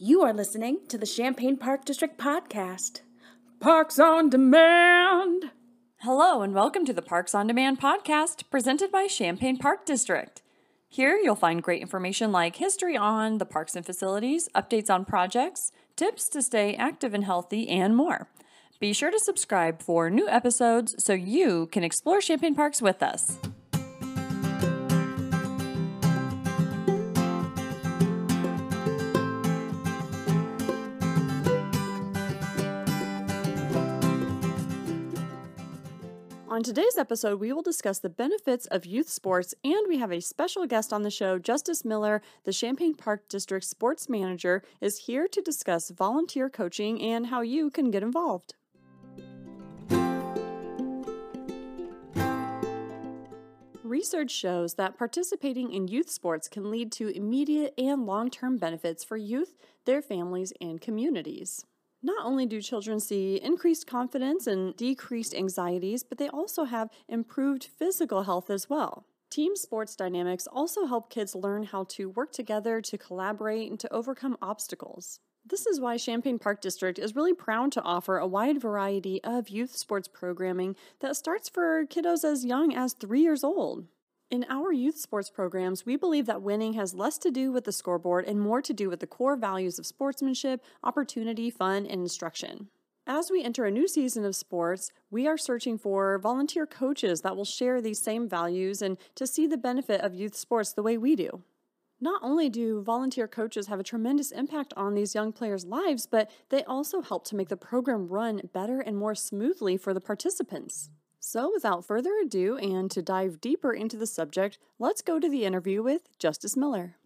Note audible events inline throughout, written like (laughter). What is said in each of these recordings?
You are listening to the Champaign Park District podcast. Parks on Demand. Hello, and welcome to the Parks on Demand podcast presented by Champaign Park District. Here you'll find great information like history on the parks and facilities, updates on projects, tips to stay active and healthy, and more. Be sure to subscribe for new episodes so you can explore Champaign Parks with us. On today's episode, we will discuss the benefits of youth sports, and we have a special guest on the show. Justice Miller, the Champaign Park District Sports Manager, is here to discuss volunteer coaching and how you can get involved. Research shows that participating in youth sports can lead to immediate and long term benefits for youth, their families, and communities. Not only do children see increased confidence and decreased anxieties, but they also have improved physical health as well. Team sports dynamics also help kids learn how to work together, to collaborate, and to overcome obstacles. This is why Champaign Park District is really proud to offer a wide variety of youth sports programming that starts for kiddos as young as three years old. In our youth sports programs, we believe that winning has less to do with the scoreboard and more to do with the core values of sportsmanship, opportunity, fun, and instruction. As we enter a new season of sports, we are searching for volunteer coaches that will share these same values and to see the benefit of youth sports the way we do. Not only do volunteer coaches have a tremendous impact on these young players' lives, but they also help to make the program run better and more smoothly for the participants. So, without further ado, and to dive deeper into the subject, let's go to the interview with Justice Miller.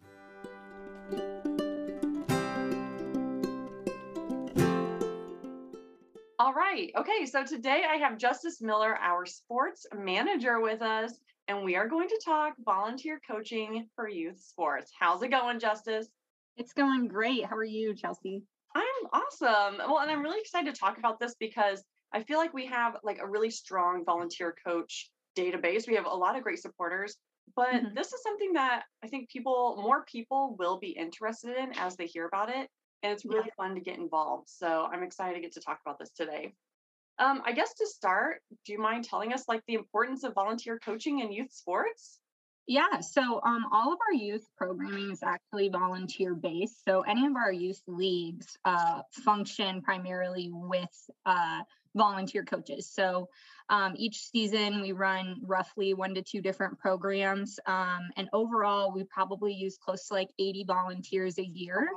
All right. Okay. So today I have Justice Miller, our sports manager, with us, and we are going to talk volunteer coaching for youth sports. How's it going, Justice? It's going great. How are you, Chelsea? I'm awesome. Well, and I'm really excited to talk about this because I feel like we have like a really strong volunteer coach database. We have a lot of great supporters, but mm-hmm. this is something that I think people, more people will be interested in as they hear about it. And it's really yeah. fun to get involved. So I'm excited to get to talk about this today. Um, I guess to start, do you mind telling us like the importance of volunteer coaching in youth sports? Yeah, so um, all of our youth programming is actually volunteer based. So any of our youth leagues uh, function primarily with uh, volunteer coaches. So um, each season we run roughly one to two different programs. Um, and overall, we probably use close to like 80 volunteers a year.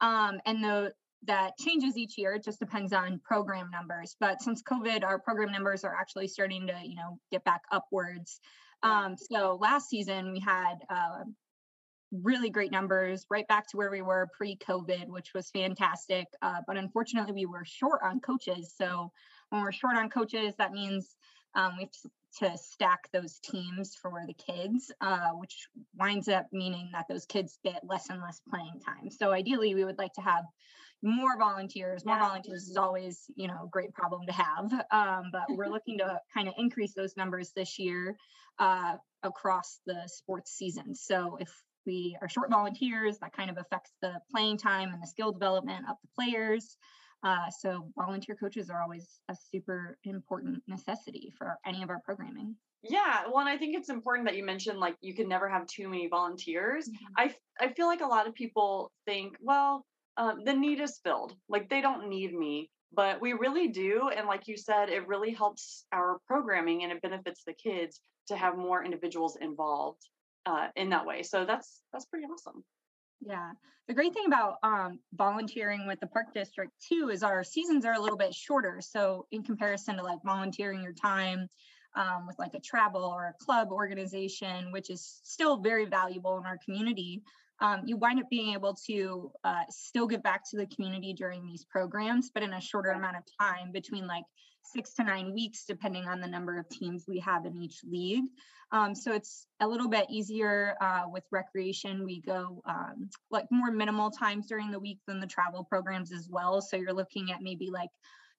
Um, and the that changes each year. It just depends on program numbers. But since COVID, our program numbers are actually starting to, you know, get back upwards. Um, so last season we had uh, really great numbers, right back to where we were pre-COVID, which was fantastic. Uh, but unfortunately, we were short on coaches. So when we're short on coaches, that means um, we have to stack those teams for the kids, uh, which winds up meaning that those kids get less and less playing time. So ideally, we would like to have more volunteers. More yeah. volunteers is always, you know, a great problem to have. Um, but we're (laughs) looking to kind of increase those numbers this year uh, across the sports season. So if we are short volunteers, that kind of affects the playing time and the skill development of the players. Uh, so volunteer coaches are always a super important necessity for any of our programming. Yeah, well, and I think it's important that you mentioned like you can never have too many volunteers. Mm-hmm. I I feel like a lot of people think, well, um, the need is filled. Like they don't need me, but we really do. And like you said, it really helps our programming and it benefits the kids to have more individuals involved uh, in that way. So that's that's pretty awesome. Yeah. The great thing about um, volunteering with the park district too is our seasons are a little bit shorter. So in comparison to like volunteering your time um, with like a travel or a club organization, which is still very valuable in our community, um, you wind up being able to uh, still give back to the community during these programs, but in a shorter amount of time between like six to nine weeks, depending on the number of teams we have in each league. Um, so it's a little bit easier uh, with recreation. We go um, like more minimal times during the week than the travel programs as well. So you're looking at maybe like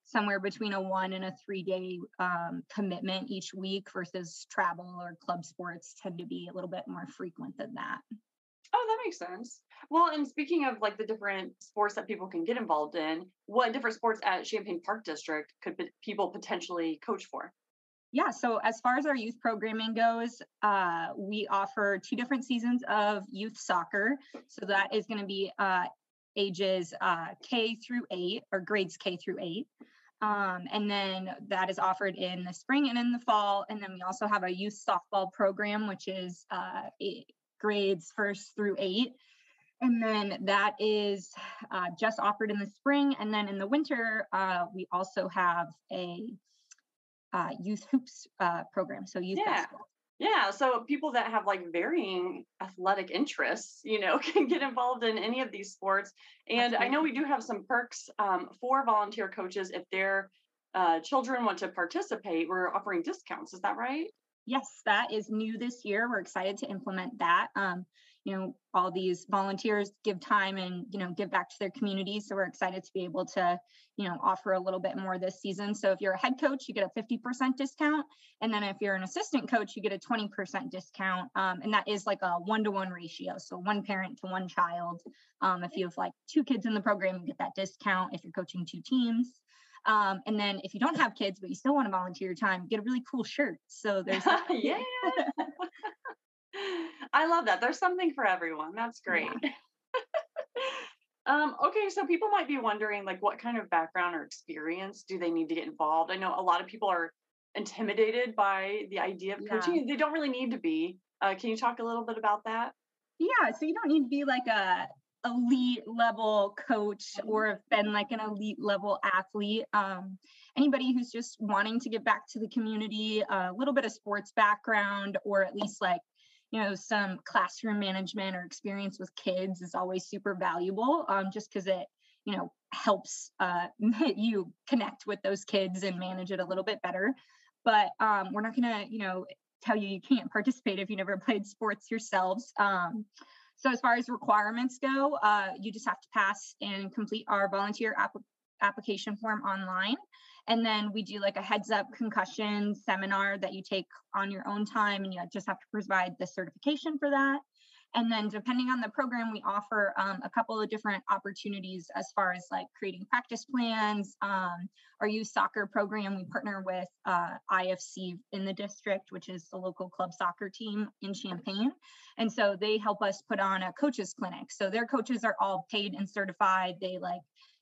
somewhere between a one and a three day um, commitment each week versus travel or club sports tend to be a little bit more frequent than that. Oh, that makes sense. Well, and speaking of like the different sports that people can get involved in, what different sports at Champaign Park District could people potentially coach for? Yeah, so as far as our youth programming goes, uh, we offer two different seasons of youth soccer. So that is going to be uh, ages uh, K through eight or grades K through eight. Um, and then that is offered in the spring and in the fall. And then we also have a youth softball program, which is uh, grades first through eight. And then that is uh, just offered in the spring. And then in the winter, uh, we also have a uh, youth hoops uh, program. So youth yeah. basketball. Yeah, so people that have like varying athletic interests, you know, (laughs) can get involved in any of these sports. And Absolutely. I know we do have some perks um, for volunteer coaches if their uh, children want to participate. We're offering discounts. Is that right? Yes, that is new this year. We're excited to implement that. Um, you know all these volunteers give time and you know give back to their community. so we're excited to be able to you know offer a little bit more this season so if you're a head coach you get a 50% discount and then if you're an assistant coach you get a 20% discount um, and that is like a one-to-one ratio so one parent to one child um, if you have like two kids in the program you get that discount if you're coaching two teams um, and then if you don't have kids but you still want to volunteer your time get a really cool shirt so there's (laughs) yeah (laughs) I love that. There's something for everyone. That's great. Yeah. (laughs) um, okay, so people might be wondering, like, what kind of background or experience do they need to get involved? I know a lot of people are intimidated by the idea of coaching. Yeah. They don't really need to be. Uh, can you talk a little bit about that? Yeah, so you don't need to be like a elite level coach mm-hmm. or have been like an elite level athlete. Um, anybody who's just wanting to give back to the community, a little bit of sports background, or at least like you know some classroom management or experience with kids is always super valuable um, just because it you know helps uh, (laughs) you connect with those kids and manage it a little bit better but um, we're not going to you know tell you you can't participate if you never played sports yourselves um, so as far as requirements go uh, you just have to pass and complete our volunteer app- application form online and then we do like a heads up concussion seminar that you take on your own time and you just have to provide the certification for that. And then depending on the program, we offer um, a couple of different opportunities as far as like creating practice plans. Um, our youth soccer program, we partner with uh, IFC in the district, which is the local club soccer team in Champaign. And so they help us put on a coaches clinic. So their coaches are all paid and certified. They like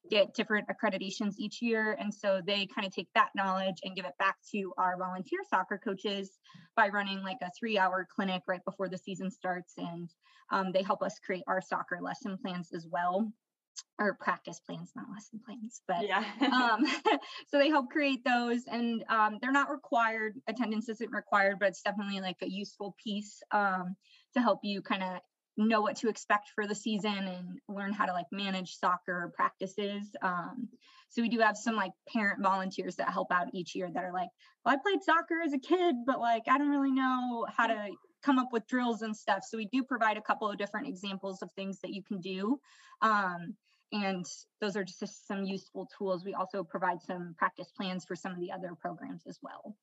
get different accreditations each year. And so they kind of take that knowledge and give it back to our volunteer soccer coaches by running like a three hour clinic right before the season starts. And um, they help us create our soccer lesson plans as well or practice plans, not lesson plans, but yeah. um, (laughs) (laughs) so they help create those and um, they're not required. Attendance isn't required, but it's definitely like a useful piece um, to help you kind of know what to expect for the season and learn how to like manage soccer practices. Um, so we do have some like parent volunteers that help out each year that are like, well, I played soccer as a kid, but like I don't really know how to come up with drills and stuff. So we do provide a couple of different examples of things that you can do. Um, and those are just some useful tools. We also provide some practice plans for some of the other programs as well.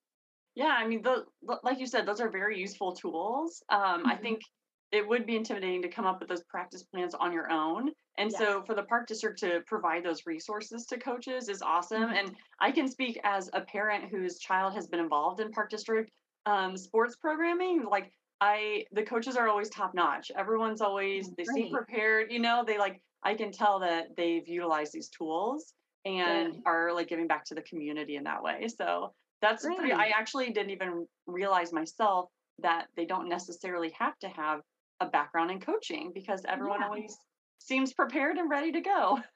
Yeah, I mean, the, like you said, those are very useful tools. Um, mm-hmm. I think it would be intimidating to come up with those practice plans on your own. And yes. so for the park district to provide those resources to coaches is awesome. Mm-hmm. And I can speak as a parent whose child has been involved in park district um, sports programming. Like I, the coaches are always top notch. Everyone's always, they Great. seem prepared, you know, they like, I can tell that they've utilized these tools and yeah. are like giving back to the community in that way. So that's pretty, I actually didn't even realize myself that they don't necessarily have to have a background in coaching because everyone yeah. always seems prepared and ready to go. (laughs)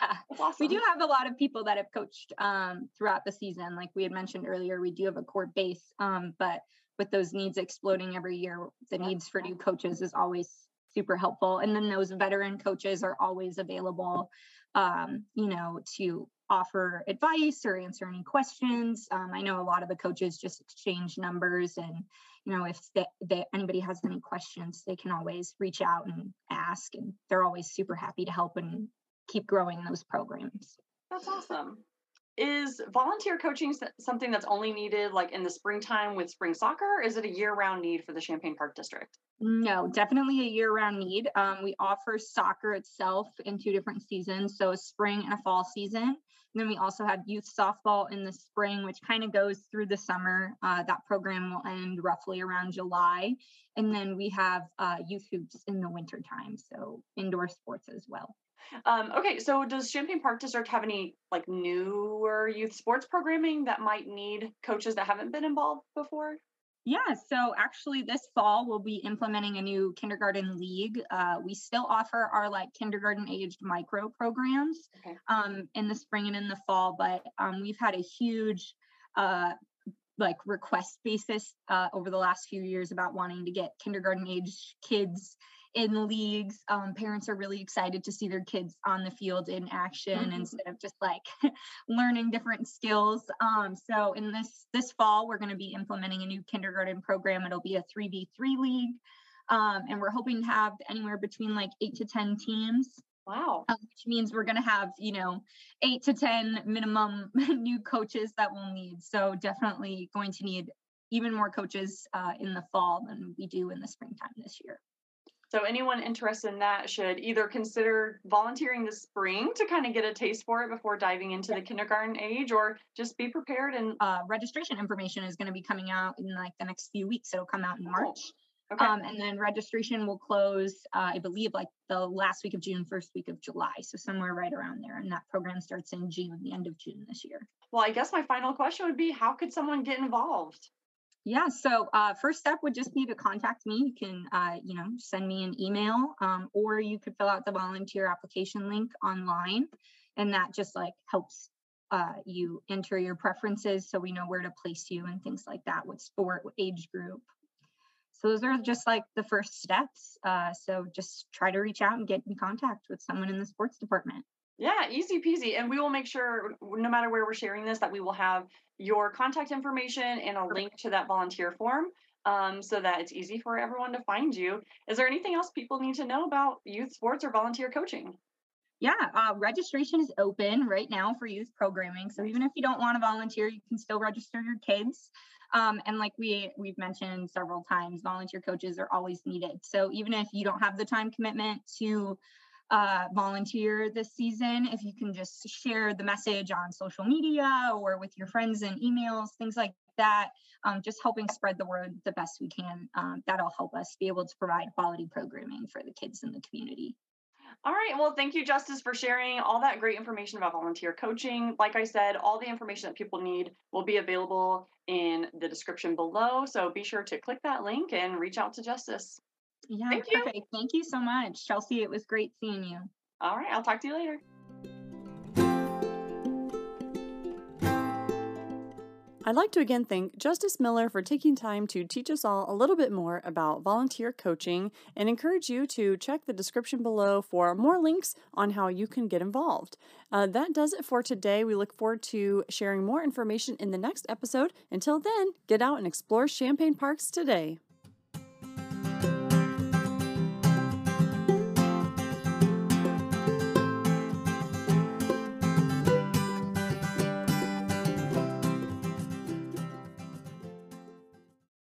Yeah, awesome. we do have a lot of people that have coached um, throughout the season. Like we had mentioned earlier, we do have a core base, um, but with those needs exploding every year, the needs for new coaches is always super helpful. And then those veteran coaches are always available, um, you know, to offer advice or answer any questions. Um, I know a lot of the coaches just exchange numbers and you know if they, they, anybody has any questions they can always reach out and ask and they're always super happy to help and keep growing those programs. That's awesome. Is volunteer coaching something that's only needed like in the springtime with spring soccer is it a year-round need for the champaign park district no definitely a year-round need. Um, we offer soccer itself in two different seasons so a spring and a fall season. And then we also have youth softball in the spring which kind of goes through the summer. Uh, that program will end roughly around july. And then we have uh, youth hoops in the winter time so indoor sports as well. Um, okay, so does Champaign Park District have any like newer youth sports programming that might need coaches that haven't been involved before? Yeah, so actually, this fall we'll be implementing a new kindergarten league. Uh, we still offer our like kindergarten aged micro programs okay. um, in the spring and in the fall, but um, we've had a huge uh, like request basis uh, over the last few years about wanting to get kindergarten age kids in leagues. Um, parents are really excited to see their kids on the field in action mm-hmm. instead of just like (laughs) learning different skills. Um, so in this this fall, we're going to be implementing a new kindergarten program. It'll be a three v three league, um, and we're hoping to have anywhere between like eight to ten teams. Wow. Um, which means we're going to have, you know, eight to 10 minimum (laughs) new coaches that we'll need. So definitely going to need even more coaches uh, in the fall than we do in the springtime this year. So anyone interested in that should either consider volunteering this spring to kind of get a taste for it before diving into the kindergarten age, or just be prepared. And uh, registration information is going to be coming out in like the next few weeks. It'll come out in March. Okay. Um, and then registration will close, uh, I believe, like the last week of June, first week of July. So somewhere right around there. And that program starts in June, the end of June this year. Well, I guess my final question would be how could someone get involved? Yeah, so uh, first step would just be to contact me. You can, uh, you know, send me an email, um, or you could fill out the volunteer application link online, and that just like helps uh, you enter your preferences, so we know where to place you and things like that. What sport, what age group. So those are just like the first steps. Uh, so just try to reach out and get in contact with someone in the sports department. Yeah, easy peasy. And we will make sure, no matter where we're sharing this, that we will have your contact information and a link to that volunteer form um, so that it's easy for everyone to find you. Is there anything else people need to know about youth sports or volunteer coaching? Yeah, uh, registration is open right now for youth programming. So even if you don't want to volunteer, you can still register your kids. Um, and like we we've mentioned several times, volunteer coaches are always needed. So even if you don't have the time commitment to uh, volunteer this season. If you can just share the message on social media or with your friends and emails, things like that, um, just helping spread the word the best we can. Um, that'll help us be able to provide quality programming for the kids in the community. All right. Well, thank you, Justice, for sharing all that great information about volunteer coaching. Like I said, all the information that people need will be available in the description below. So be sure to click that link and reach out to Justice. Yeah, Thank perfect. You. Thank you so much, Chelsea. It was great seeing you. All right, I'll talk to you later. I'd like to again thank Justice Miller for taking time to teach us all a little bit more about volunteer coaching and encourage you to check the description below for more links on how you can get involved. Uh, that does it for today. We look forward to sharing more information in the next episode. Until then, get out and explore Champaign Parks today.